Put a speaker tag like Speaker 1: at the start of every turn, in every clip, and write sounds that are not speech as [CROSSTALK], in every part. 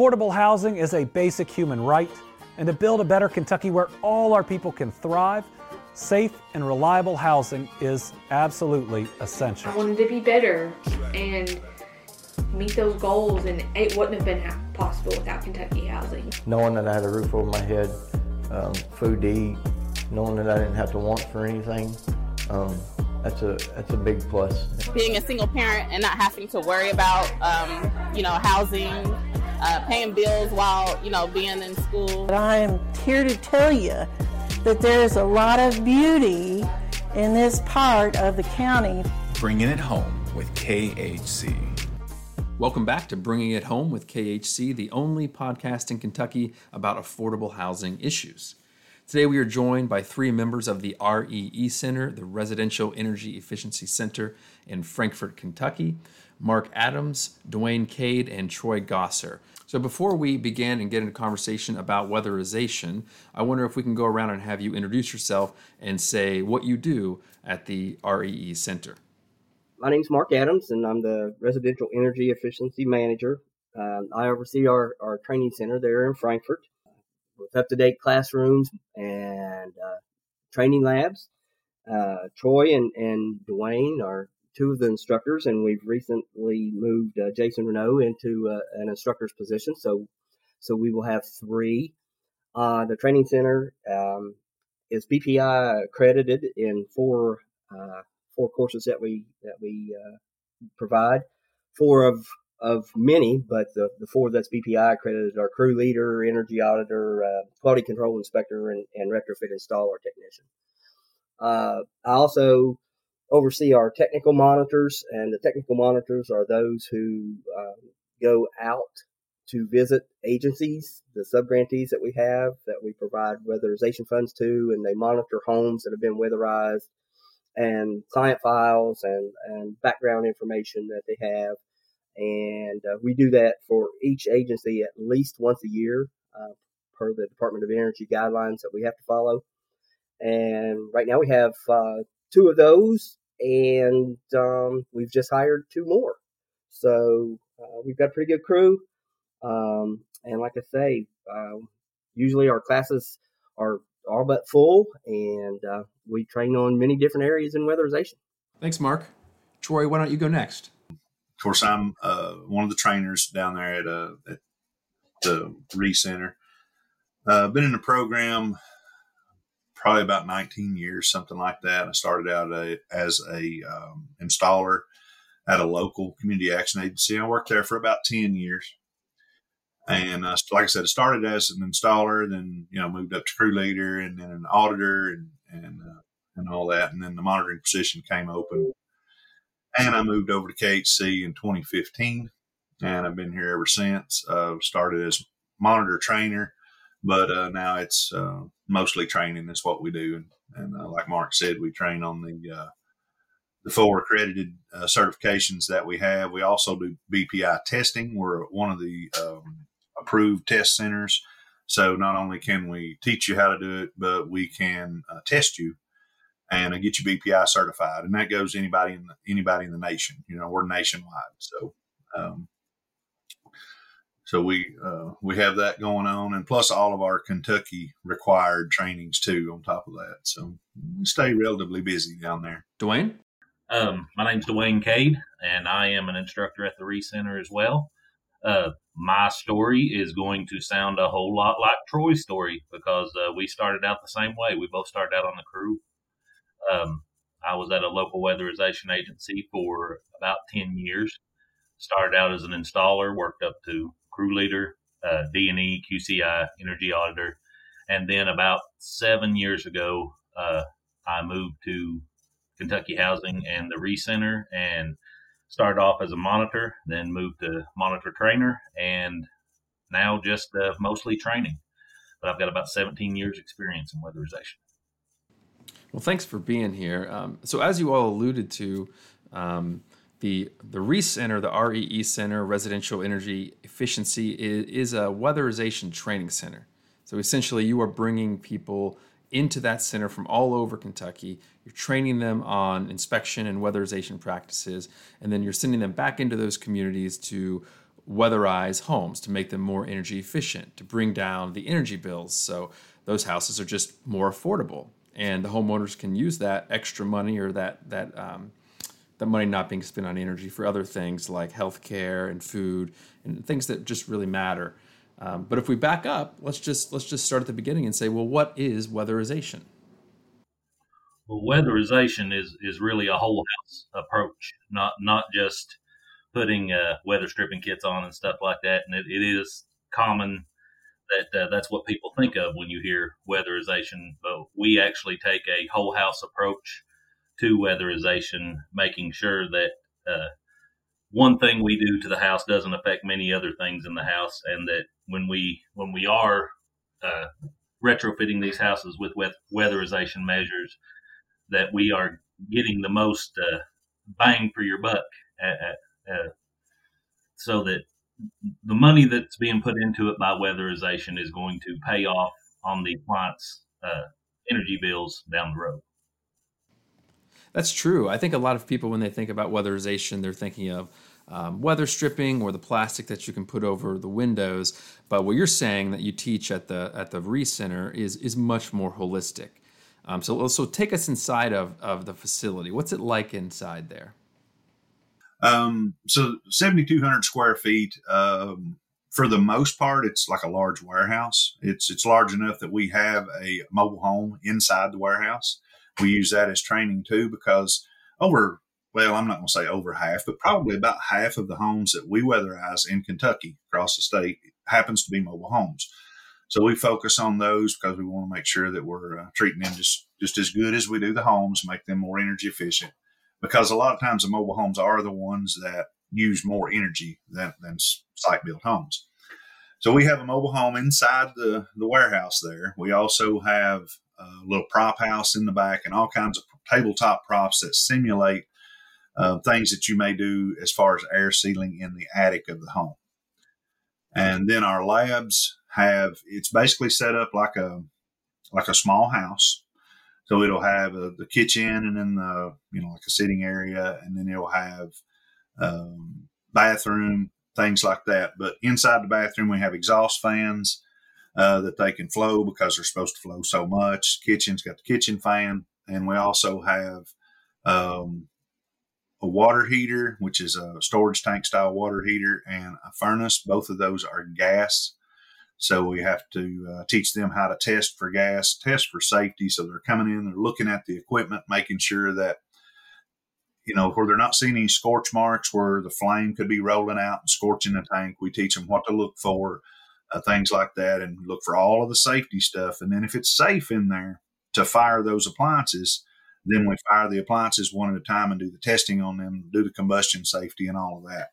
Speaker 1: Affordable housing is a basic human right, and to build a better Kentucky where all our people can thrive, safe and reliable housing is absolutely essential.
Speaker 2: I wanted to be better and meet those goals, and it wouldn't have been possible without Kentucky housing.
Speaker 3: Knowing that I had a roof over my head, um, food to eat, knowing that I didn't have to want for anything, um, that's a that's a big plus.
Speaker 4: Being a single parent and not having to worry about um, you know housing, uh, paying bills while you know being in school.
Speaker 5: But I am here to tell you that there's a lot of beauty in this part of the county.
Speaker 6: Bringing it home with KHC.
Speaker 7: Welcome back to Bringing It Home with KHC, the only podcast in Kentucky about affordable housing issues. Today we are joined by three members of the REE Center, the Residential Energy Efficiency Center in Frankfort, Kentucky, Mark Adams, Dewayne Cade, and Troy Gosser. So before we begin and get into conversation about weatherization, I wonder if we can go around and have you introduce yourself and say what you do at the REE Center
Speaker 8: my name is Mark Adams, and I'm the Residential Energy Efficiency Manager. Uh, I oversee our, our training center there in Frankfort with up to date classrooms and uh, training labs. Uh, Troy and, and Dewayne are two of the instructors, and we've recently moved uh, Jason Renault into an instructor's position. So, so we will have three. The training center um, is BPI accredited in four four courses that we that we provide. Four of of many, but the, the four that's BPI accredited are crew leader, energy auditor, uh, quality control inspector, and, and retrofit installer technician. Uh, I also oversee our technical monitors, and the technical monitors are those who um, go out to visit agencies, the subgrantees that we have that we provide weatherization funds to, and they monitor homes that have been weatherized and client files and, and background information that they have. And uh, we do that for each agency at least once a year uh, per the Department of Energy guidelines that we have to follow. And right now we have uh, two of those, and um, we've just hired two more. So uh, we've got a pretty good crew. Um, and like I say, uh, usually our classes are all but full, and uh, we train on many different areas in weatherization.
Speaker 7: Thanks, Mark. Troy, why don't you go next?
Speaker 9: Of course, I'm uh, one of the trainers down there at, uh, at the REE Center. Uh, been in the program probably about 19 years, something like that. I started out a, as a um, installer at a local community action agency. I worked there for about 10 years. And uh, like I said, it started as an installer, then you know moved up to crew leader, and then an auditor, and and uh, and all that, and then the monitoring position came open, and I moved over to KHC in 2015, and I've been here ever since. Uh, started as monitor trainer, but uh, now it's uh, mostly training is what we do, and, and uh, like Mark said, we train on the uh, the four accredited uh, certifications that we have. We also do BPI testing. We're one of the um, approved test centers. So not only can we teach you how to do it, but we can test you and uh, get you BPI certified. And that goes anybody in the, anybody in the nation. You know, we're nationwide. So, um, so we uh, we have that going on, and plus all of our Kentucky required trainings too on top of that. So we stay relatively busy down there.
Speaker 7: Dewayne,
Speaker 10: um, my name's Dewayne Cade, and I am an instructor at the REE Center as well. Uh, my story is going to sound a whole lot like Troy's story because uh, we started out the same way. We both started out on the crew. Um, I was at a local weatherization agency for about 10 years. Started out as an installer, worked up to crew leader, uh, D&E, QCI, energy auditor. And then about seven years ago, uh, I moved to Kentucky Housing and the REE Center and – started off as a monitor, then moved to monitor trainer, and now just uh, mostly training. But I've got about 17 years experience in weatherization.
Speaker 7: Well, thanks for being here. Um, so, as you all alluded to, um, the the REE Center, the REE Center, Residential Energy Efficiency, is, is a weatherization training center. So, essentially, you are bringing people into that center from all over Kentucky. You're training them on inspection and weatherization practices, and then you're sending them back into those communities to weatherize homes to make them more energy efficient, to bring down the energy bills. So those houses are just more affordable. And the homeowners can use that extra money or that, that, um, that money not being spent on energy for other things like healthcare and food and things that just really matter. Um, but if we back up, let's just let's just start at the beginning and say, well, what is weatherization?
Speaker 10: Well, weatherization is is really a whole house approach, not not just putting uh, weather stripping kits on and stuff like that. And it, it is common that uh, that's what people think of when you hear weatherization. But we actually take a whole house approach to weatherization, making sure that uh, one thing we do to the house doesn't affect many other things in the house, and that when we when we are uh, retrofitting these houses with weatherization measures, that we are getting the most uh, bang for your buck, uh, so that the money that's being put into it by weatherization is going to pay off on the appliance uh, energy bills down the road.
Speaker 7: That's true. I think a lot of people, when they think about weatherization, they're thinking of um, weather stripping or the plastic that you can put over the windows. But what you're saying that you teach at the at the REE Center is is much more holistic. Um, so so take us inside of of the facility. What's it like inside there?
Speaker 9: Um, so 7,200 square feet. Um, for the most part, it's like a large warehouse. It's it's large enough that we have a mobile home inside the warehouse. We use that as training too because over, well, I'm not going to say over half, but probably about half of the homes that we weatherize in Kentucky across the state happens to be mobile homes. So we focus on those because we want to make sure that we're uh, treating them just, just as good as we do the homes, make them more energy efficient. Because a lot of times the mobile homes are the ones that use more energy than, than site built homes. So we have a mobile home inside the, the warehouse there. We also have a little prop house in the back and all kinds of tabletop props that simulate uh, things that you may do as far as air sealing in the attic of the home. And then our labs have it's basically set up like a like a small house. So it'll have a, the kitchen and then the you know like a sitting area, and then it'll have um, bathroom things like that. But inside the bathroom, we have exhaust fans uh, that they can flow because they're supposed to flow so much. Kitchen's got the kitchen fan, and we also have um, a water heater, which is a storage tank style water heater, and a furnace. Both of those are gas. So we have to uh, teach them how to test for gas, test for safety. So they're coming in, they're looking at the equipment, making sure that, you know, where they're not seeing any scorch marks where the flame could be rolling out and scorching the tank. We teach them what to look for uh, things like that, and look for all of the safety stuff. And then if it's safe in there to fire those appliances, then we fire the appliances one at a time and do the testing on them, do the combustion safety and all of that.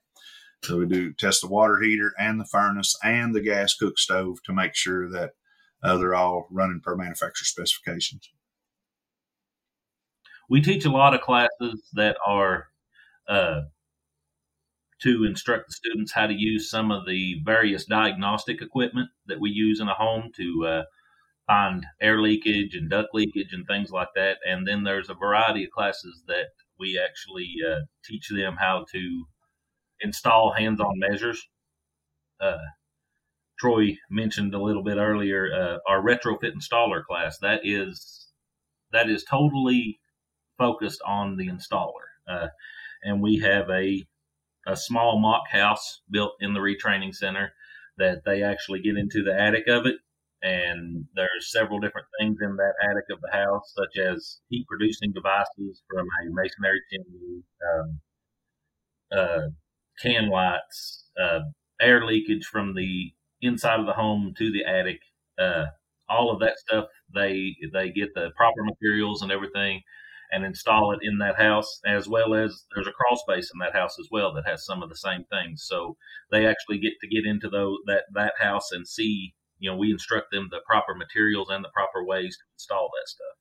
Speaker 9: So we do test the water heater and the furnace and the gas cook stove to make sure that uh, they're all running per manufacturer specifications.
Speaker 10: We teach a lot of classes that are uh, to instruct the students how to use some of the various diagnostic equipment that we use in a home to uh, find air leakage and duct leakage and things like that. And then there's a variety of classes that we actually uh, teach them how to install hands-on measures. Uh, Troy mentioned a little bit earlier uh, our retrofit installer class. That is that is totally focused on the installer, uh, and we have a a small mock house built in the REE training center that they actually get into the attic of it. And there's several different things in that attic of the house, such as heat producing devices from a masonry chimney, um, uh, can lights, uh, air leakage from the inside of the home to the attic, uh, all of that stuff. They they get the proper materials and everything, and install it in that house, as well as there's a crawl space in that house as well that has some of the same things. So they actually get to get into those that that house and see. You know, we instruct them the proper materials and the proper ways to install that stuff.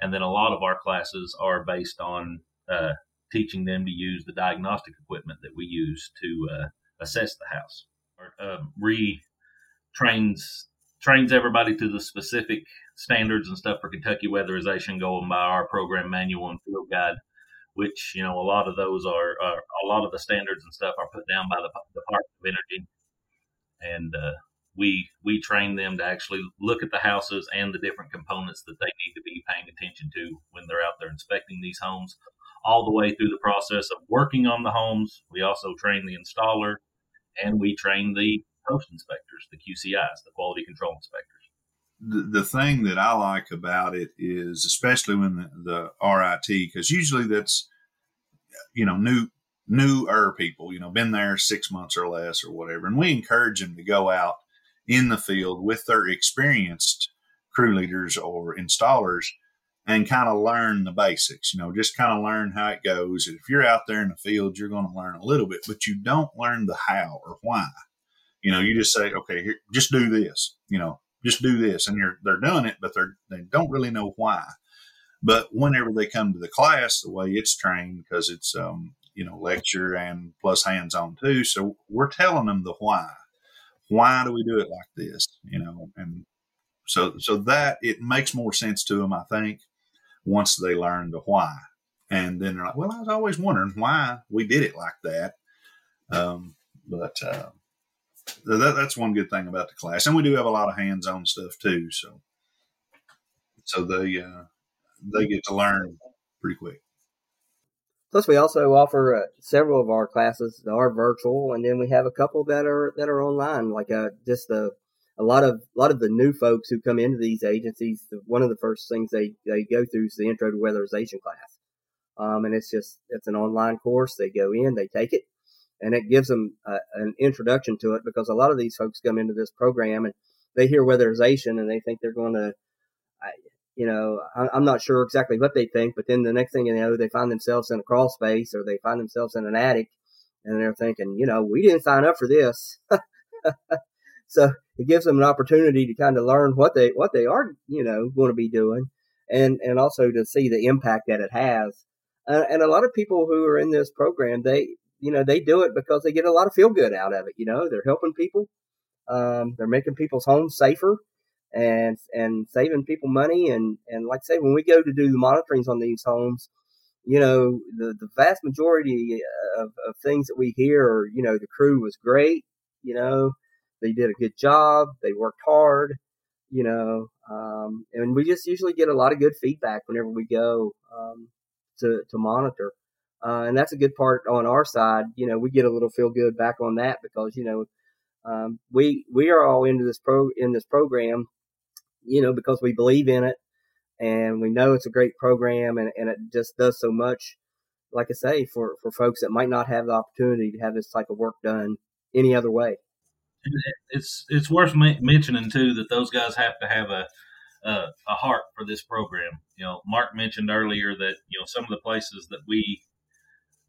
Speaker 10: And then a lot of our classes are based on uh, teaching them to use the diagnostic equipment that we use to uh, assess the house. Uh, REE trains trains everybody to the specific standards and stuff for Kentucky weatherization going by our program manual and field guide. which you know a lot of those are, are a lot of the standards and stuff are put down by the Department of Energy, and uh, we we train them to actually look at the houses and the different components that they need to be paying attention to when they're out there inspecting these homes all the way through the process of working on the homes. We also train the installer and we train the post inspectors the qcis the quality control inspectors.
Speaker 9: The, thing that i like about it is especially when the, the rit because usually that's you know new newer people you know been there six months or less or whatever. And we encourage them to go out in the field with their experienced crew leaders or installers and kind of learn the basics, you know, just kind of learn how it goes. If you're out there in the field, you're going to learn a little bit, but you don't learn the how or why. You know, you just say, okay, here, just do this, you know, just do this. And you're, they're doing it, but they're, they don't really know why. But whenever they come to the class, the way it's trained, because it's, um, you know, lecture and plus hands on too. So we're telling them the why why do we do it like this? You know, and so so that it makes more sense to them, I think, once they learn the why. And then they're like, well, I was always wondering why we did it like that. Um, but uh, that, that's one good thing about the class, and we do have a lot of hands-on stuff too. So, so they uh, they get to learn pretty quick.
Speaker 8: Plus, we also offer uh, several of our classes that are virtual, and then we have a couple that are that are online. Like uh, just a a lot of a lot of the new folks who come into these agencies. One of the first things they they go through is the intro to weatherization class, um, and it's just it's an online course. They go in, they take it, and it gives them a, an introduction to it because a lot of these folks come into this program and they hear weatherization and they think they're going to you know, I'm not sure exactly what they think, but then the next thing you know, they find themselves in a crawl space or they find themselves in an attic and they're thinking, you know, we didn't sign up for this. [LAUGHS] so it gives them an opportunity to kind of learn what they, what they are, you know, going to be doing and, and also to see the impact that it has. Uh, and a lot of people who are in this program, they, you know, they do it because they get a lot of feel good out of it. You know, they're helping people. Um, they're making people's homes safer and and saving people money and and like I say when we go to do the monitorings on these homes you know the the vast majority of, of things that we hear are you know the crew was great you know they did a good job they worked hard you know um, and we just usually get a lot of good feedback whenever we go um, to to monitor uh, and that's a good part on our side you know we get a little feel good back on that because you know um, we we are all into this pro in this program you know, because we believe in it and we know it's a great program and, and it just does so much, like I say, for, for folks that might not have the opportunity to have this type of work done any other way.
Speaker 10: It's it's worth mentioning too that those guys have to have a, a a heart for this program. You know, Mark mentioned earlier that you know some of the places that we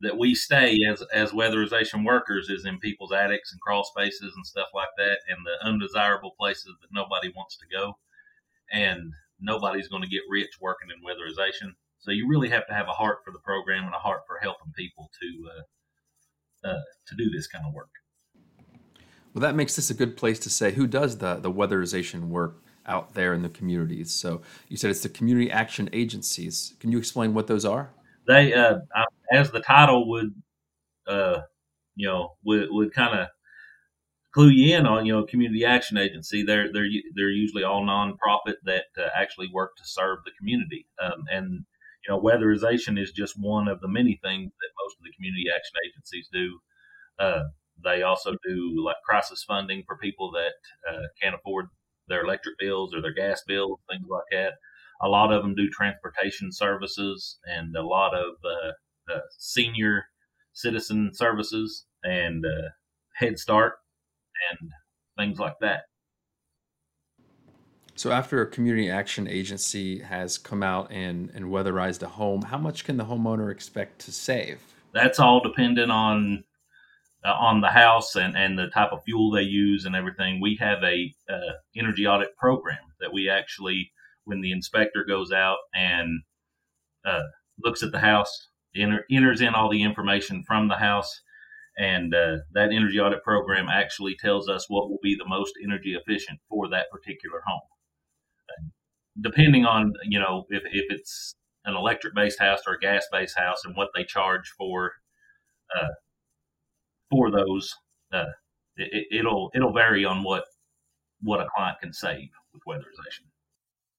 Speaker 10: that we stay as as weatherization workers is in people's attics and crawl spaces and stuff like that, and the undesirable places that nobody wants to go and nobody's going to get rich working in weatherization. So you really have to have a heart for the program and a heart for helping people to uh, uh, to do this kind of work.
Speaker 7: Well, that makes this a good place to say who does the the weatherization work out there in the communities. So you said it's the community action agencies. Can you explain what those are?
Speaker 10: They, uh, as the title would, uh, you know, would would kind of clue you in on, you know, community action agency. They're they're they're usually all nonprofit that uh, actually work to serve the community. Um, and you know, weatherization is just one of the many things that most of the community action agencies do. They also do like crisis funding for people that uh, can't afford their electric bills or their gas bills, things like that. A lot of them do transportation services and a lot of uh, uh, senior citizen services and uh, Head Start and things like that.
Speaker 7: So, after a community action agency has come out and, and weatherized a home, how much can the homeowner expect to save?
Speaker 10: That's all dependent on uh, on the house and, and the type of fuel they use and everything. We have a uh, energy audit program that we actually, when the inspector goes out and uh, looks at the house, enter, enters in all the information from the house, and uh, that energy audit program actually tells us what will be the most energy efficient for that particular home. Depending on you know if, if it's an electric based house or a gas based house and what they charge for uh, for those. Uh, it, it'll it'll vary on what what a client can save with weatherization.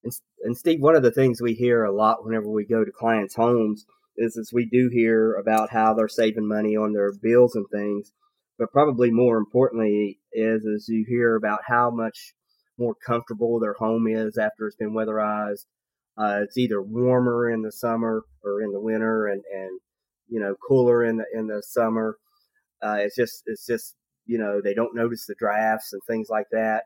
Speaker 8: And, and Steve, one of the things we hear a lot whenever we go to clients' homes is, is we do hear about how they're saving money on their bills and things, but probably more importantly is is you hear about how much more comfortable their home is after it's been weatherized. Uh, it's either warmer in the summer or in the winter, and and you know cooler in the in the summer. Uh, it's just it's just you know they don't notice the drafts and things like that.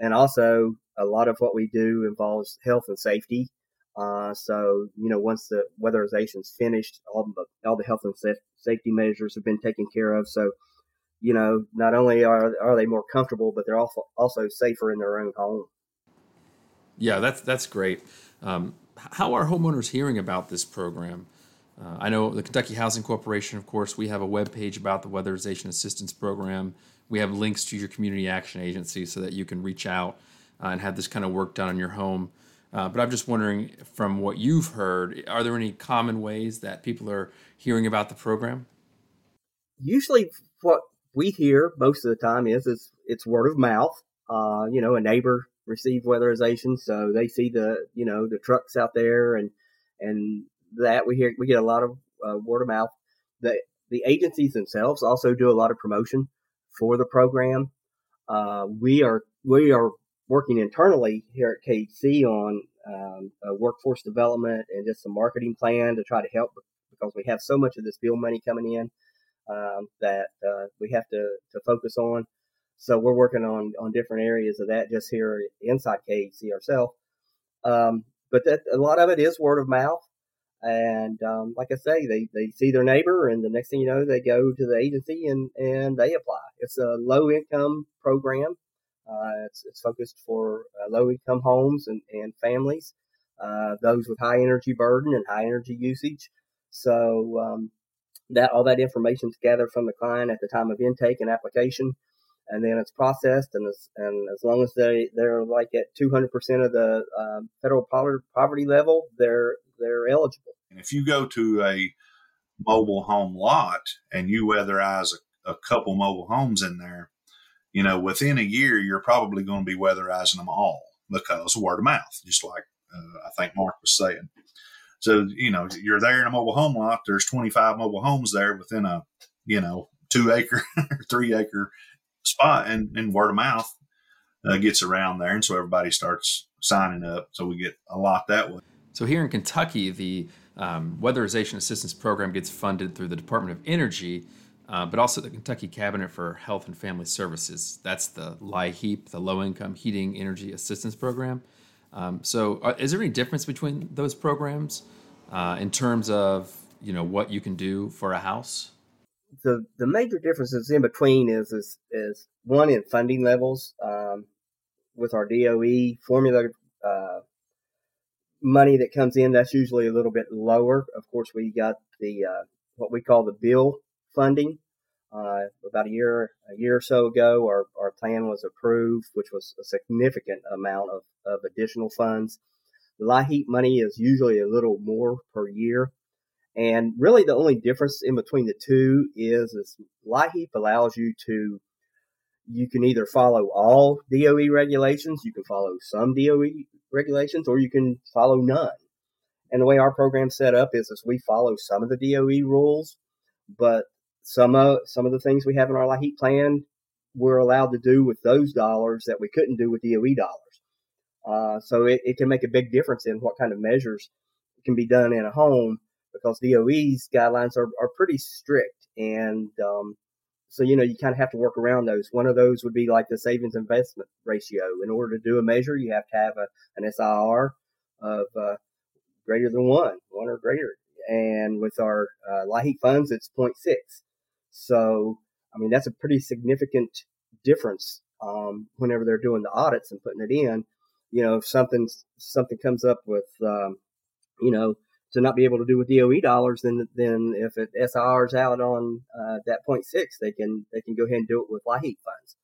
Speaker 8: And also, a lot of what we do involves health and safety. Uh, so you know, once the weatherization's finished, all the all the health and safety measures have been taken care of. So you know, not only are are they more comfortable, but they're also also safer in their own home.
Speaker 7: Yeah, that's that's great. Um, how are homeowners hearing about this program? Uh, I know the Kentucky Housing Corporation, of course, we have a web page about the Weatherization Assistance Program. We have links to your community action agency so that you can reach out uh, and have this kind of work done on your home. Uh, but I'm just wondering, from what you've heard, are there any common ways that people are hearing about the program?
Speaker 8: Usually, what we hear most of the time is, is it's word of mouth. Uh, you know, a neighbor received weatherization, so they see the you know the trucks out there, and and that we hear we get a lot of uh, word of mouth. The the agencies themselves also do a lot of promotion for the program. Uh, we are we are working internally here at KHC on um, workforce development and just a marketing plan to try to help because we have so much of this bill money coming in um, that uh, we have to, to focus on. So we're working on, on different areas of that just here inside KHC ourselves. Um, but that, a lot of it is word of mouth. And um, like I say, they, they see their neighbor, and the next thing you know, they go to the agency and, and they apply. It's a low income program. Uh, it's, it's focused for uh, low income homes and, and families, uh, those with high energy burden and high energy usage. So um, that all that information is gathered from the client at the time of intake and application, and then it's processed. And as, and as long as they they're like at 200 percent of the um, federal poverty level, they're they're eligible.
Speaker 9: And if you go to a mobile home lot and you weatherize a, a couple mobile homes in there, you know, within a year, you're probably going to be weatherizing them all because word of mouth, just like uh, I think Mark was saying. So, you know, you're there in a mobile home lot, there's 25 mobile homes there within a, you know, two acre, [LAUGHS] three acre spot, and, and word of mouth uh, gets around there. And so everybody starts signing up. So we get a lot that way.
Speaker 7: So here in Kentucky, the um, Weatherization Assistance Program gets funded through the Department of Energy, uh, but also the Kentucky Cabinet for Health and Family Services. That's the LIHEAP, the Low Income Heating Energy Assistance Program. Um, so, uh, is there any difference between those programs uh, in terms of you know what you can do for a house?
Speaker 8: The the major differences in between is is, is one in funding levels. Um, with our DOE formula uh, money that comes in, that's usually a little bit lower. Of course, we got the uh, what we call the bill funding, uh, about a year a year or so ago, our, our plan was approved, which was a significant amount of, of additional funds. The LIHEAP money is usually a little more per year. And really the only difference in between the two is, is LIHEAP allows you to, you can either follow all DOE regulations, you can follow some DOE regulations, or you can follow none. And the way our program's set up is, is we follow some of the DOE rules, but some of some of the things we have in our LIHEAP plan we're allowed to do with those dollars that we couldn't do with DOE dollars. Uh, so it, it can make a big difference in what kind of measures can be done in a home because DOE's guidelines are, are pretty strict. And um, so, you know, you kind of have to work around those. One of those would be like the savings investment ratio. In order to do a measure, you have to have a, an SIR of uh, greater than one, one or greater. And with our uh, LIHEAP funds, it's 0.6. So, I mean, that's a pretty significant difference um, whenever they're doing the audits and putting it in. You know, if something something comes up with, um, you know, to not be able to do with DOE dollars, then then if it SIR's out on uh, that 0.6, they can they can go ahead and do it with LIHEAP funds.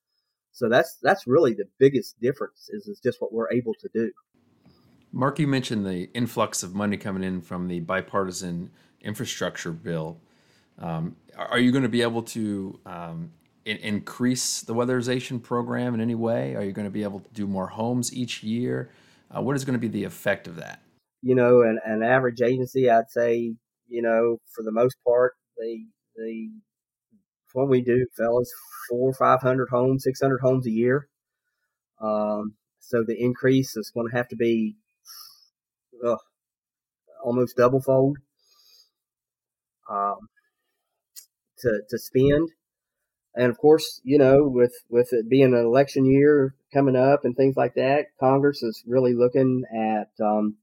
Speaker 8: So that's that's really the biggest difference is, is just what we're able to do.
Speaker 7: Mark, you mentioned the influx of money coming in from the bipartisan infrastructure bill. Um, are you going to be able to um, in- increase the weatherization program in any way? Are you going to be able to do more homes each year? Uh, what is going to be the effect of that?
Speaker 8: You know, an, an average agency, I'd say, you know, for the most part, the the what we do, fellas, four, five hundred homes, six hundred homes a year. Um, so the increase is going to have to be uh, almost double fold um, to to spend. And of course, you know, with with it being an election year coming up and things like that, Congress is really looking at um,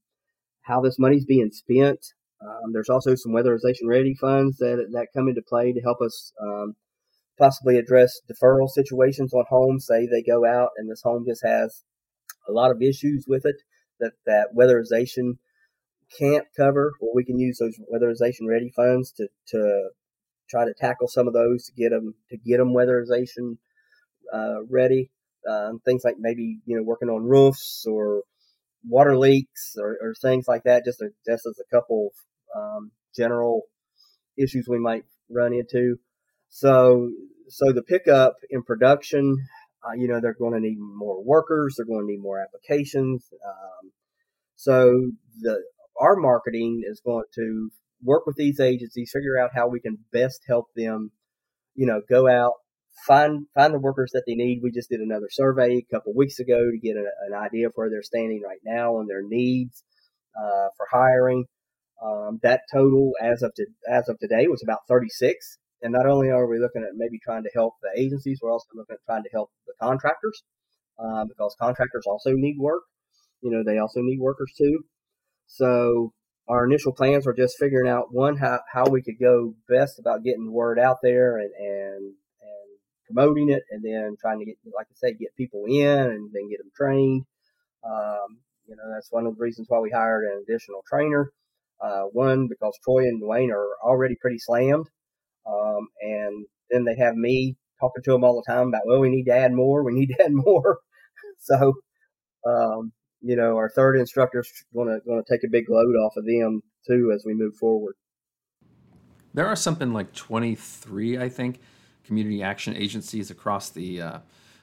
Speaker 8: how this money's being spent. Um, there's also some weatherization ready funds that that come into play to help us um, possibly address deferral situations on homes. Say they go out and this home just has a lot of issues with it that that weatherization can't cover. Well, we can use those weatherization ready funds to to try to tackle some of those to get them to get them weatherization uh, ready. Um, things like maybe you know working on roofs or water leaks or, or things like that. Just a, just as a couple um, general issues we might run into. So so the pickup in production, uh, you know, they're going to need more workers. They're going to need more applications. Um, so the our marketing is going to work with these agencies, figure out how we can best help them, you know, go out, find find the workers that they need. We just did another survey a couple weeks ago to get a, an idea of where they're standing right now and their needs uh, for hiring. Um, that total as of to, as of today was about 36. And not only are we looking at maybe trying to help the agencies, we're also looking at trying to help the contractors uh, because contractors also need work. You know, they also need workers too. So our initial plans were just figuring out one how, how we could go best about getting word out there and and promoting it, and then trying to get, like I say, get people in and then get them trained. Um, you know, that's one of the reasons why we hired an additional trainer. Uh, one because Troy and Dewayne are already pretty slammed, um, and then they have me talking to them all the time about, well, we need to add more, we need to add more. [LAUGHS] so um, you know, our third instructor's going to going to take a big load off of them too as we move forward.
Speaker 7: There are something like 23, I think, community action agencies across the uh,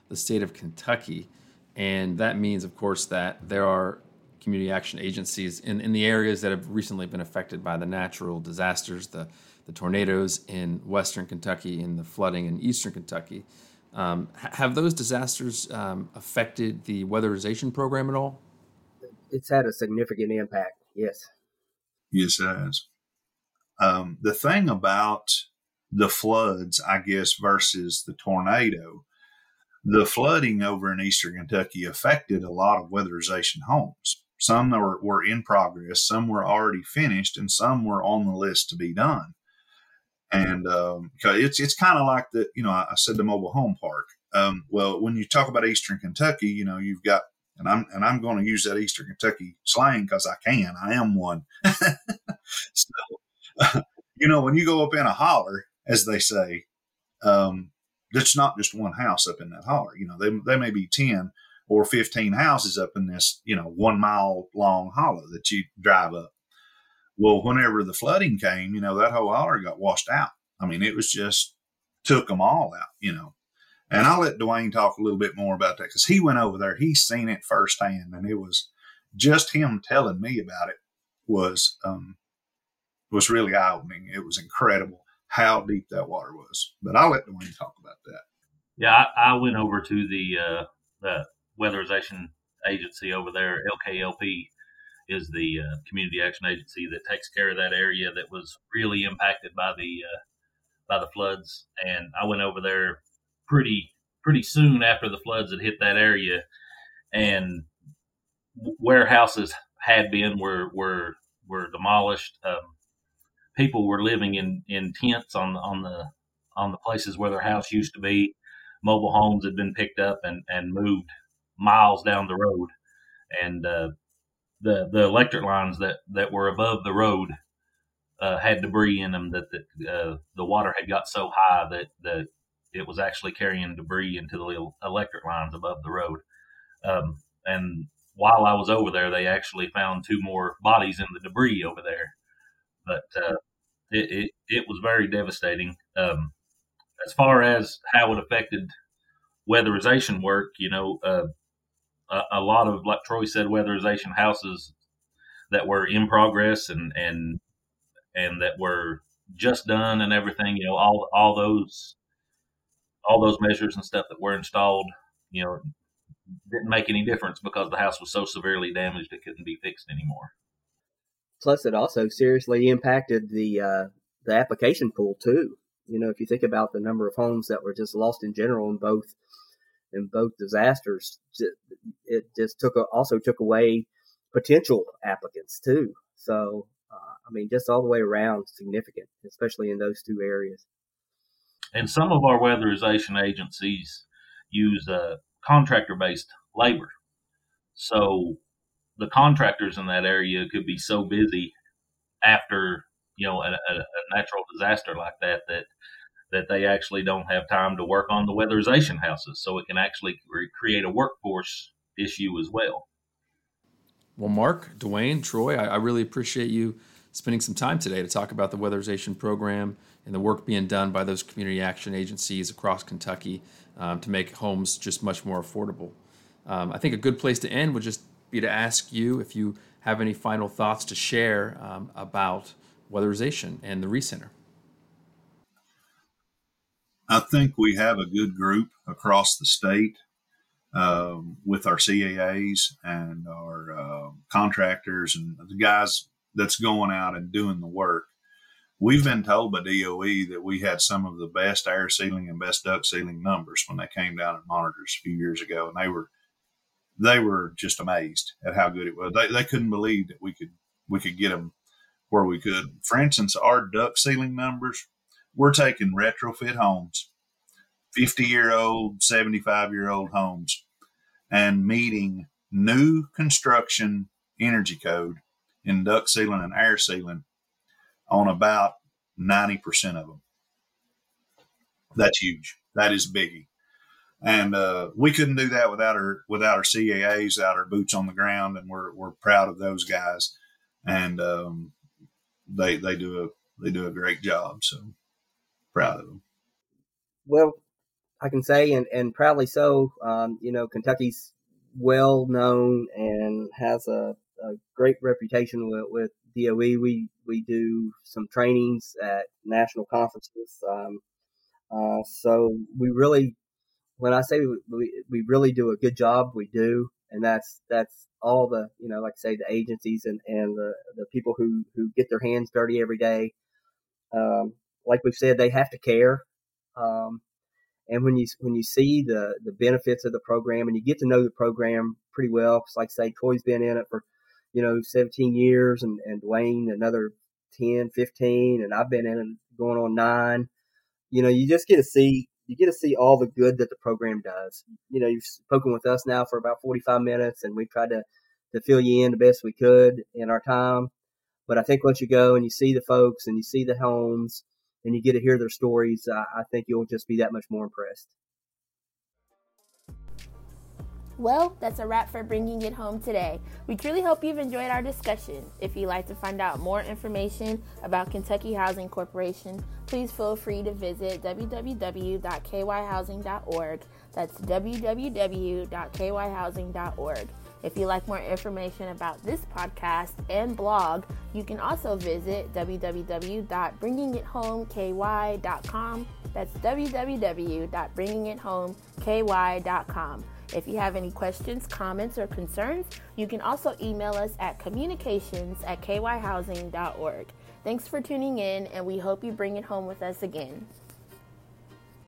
Speaker 7: the state of Kentucky, and that means, of course, that there are community action agencies in, in the areas that have recently been affected by the natural disasters, the the tornadoes in western Kentucky and the flooding in eastern Kentucky. Um, have those disasters um, affected the weatherization program at all?
Speaker 8: It's had a significant impact. Yes.
Speaker 9: Yes, it has. Um, the thing about the floods, I guess, versus the tornado, the flooding over in eastern Kentucky affected a lot of weatherization homes. Some were, were in progress, some were already finished, and some were on the list to be done and um, it's it's kind of like the you know I, said the mobile home park. Um, well, when you talk about Eastern Kentucky, you know you've got and I'm and I'm going to use that Eastern Kentucky slang because I can. I am one. [LAUGHS] so [LAUGHS] you know when you go up in a holler, as they say, um, it's not just one house up in that holler. You know they they may be ten or fifteen houses up in this you know one mile long hollow that you drive up. Well, whenever the flooding came, you know, that whole holler got washed out. I mean, it was just took them all out, you know. And I'll let Dewayne talk a little bit more about that because he went over there. He's seen it firsthand, and it was just him telling me about it was um, was really eye opening. It was incredible how deep that water was. But I'll let Dewayne talk about that.
Speaker 10: Yeah, I, I went over to the uh, the weatherization agency over there, LKLP, is the uh, community action agency that takes care of that area that was really impacted by the uh, by the floods. And I went over there pretty pretty soon after the floods had hit that area, and warehouses had been were were were demolished. Um, people were living in in tents on on the on the places where their house used to be. Mobile homes had been picked up and and moved miles down the road, and uh, the the electric lines that that were above the road uh, had debris in them that the uh, the water had got so high that that it was actually carrying debris into the electric lines above the road. Um, and while I was over there, they actually found two more bodies in the debris over there. But uh, it, it, it was very devastating. Um, as far as how it affected weatherization work, you know, uh, a, a, lot of, like Troy said, weatherization houses that were in progress and and and that were just done and everything. You know, all all those all those measures and stuff that were installed, you know, didn't make any difference because the house was so severely damaged it couldn't be fixed anymore.
Speaker 8: Plus, it also seriously impacted the uh, the application pool too. You know, if you think about the number of homes that were just lost in general in both in both disasters, it just took also took away potential applicants too. So, uh, I mean, just all the way around significant, especially in those two areas.
Speaker 10: And some of our weatherization agencies use uh, contractor based labor. So the contractors in that area could be so busy after you know a, a, a, natural disaster like that that that they actually don't have time to work on the weatherization houses. So it can actually create a workforce issue as well.
Speaker 7: Well mark dewayne troy I, I really appreciate you spending some time today to talk about the weatherization program and the work being done by those community action agencies across kentucky um, to make homes just much more affordable. Um, i think a good place to end would just be to ask you if you have any final thoughts to share um, about weatherization and the REE Center.
Speaker 9: I think we have a good group across the state um, with our CAAs and our uh, contractors and the guys that's going out and doing the work. We've been told by DOE that we had some of the best air sealing and best duct sealing numbers when they came down and monitored us a few years ago, and they were they were just amazed at how good it was. They, they couldn't believe that we could we could get them where we could. For instance, our duct sealing numbers, we're taking retrofit homes, 50 year old, 75 year old homes, and meeting new construction energy code in duct sealing and air sealing on about 90% of them. That's huge. That is biggie and uh, we couldn't do that without our without our CAAs, without our boots on the ground, and we're we're proud of those guys, and um, they they do a they do a great job. So proud of them.
Speaker 8: Well, I can say, and and proudly so. Um, you know, Kentucky's well known and has a, a great reputation with, with DOE. We we do some trainings at national conferences. Um, uh, so we really when I say we, we, we really do a good job, we do, and that's that's all the you know, like I say, the agencies and and the the people who who get their hands dirty every day. Um, like we've said, they have to care. Um, and when you when you see the the benefits of the program and you get to know the program pretty well, because like say, Troy's been in it for you know 17 years, and and Dewayne another 10, 15, and I've been in it going on nine. You know, you just get to see you get to see all the good that the program does. You know, you've spoken with us now for about 45 minutes, and we tried to to fill you in the best we could in our time. But I think once you go and you see the folks and you see the homes and you get to hear their stories, I, I think you'll just be that much more impressed.
Speaker 2: Well, that's a wrap for bringing it home today. We truly hope you've enjoyed our discussion. If you'd like to find out more information about Kentucky Housing Corporation, please feel free to visit www.kyhousing.org. That's www.kyhousing.org. If you'd like more information about this podcast and blog, you can also visit www.bringingithomeky.com. That's www.bringingithomeky.com. If you have any questions, comments, or concerns, you can also email us at communications at kyhousing.org. Thanks for tuning in, and we hope you bring it home with us again.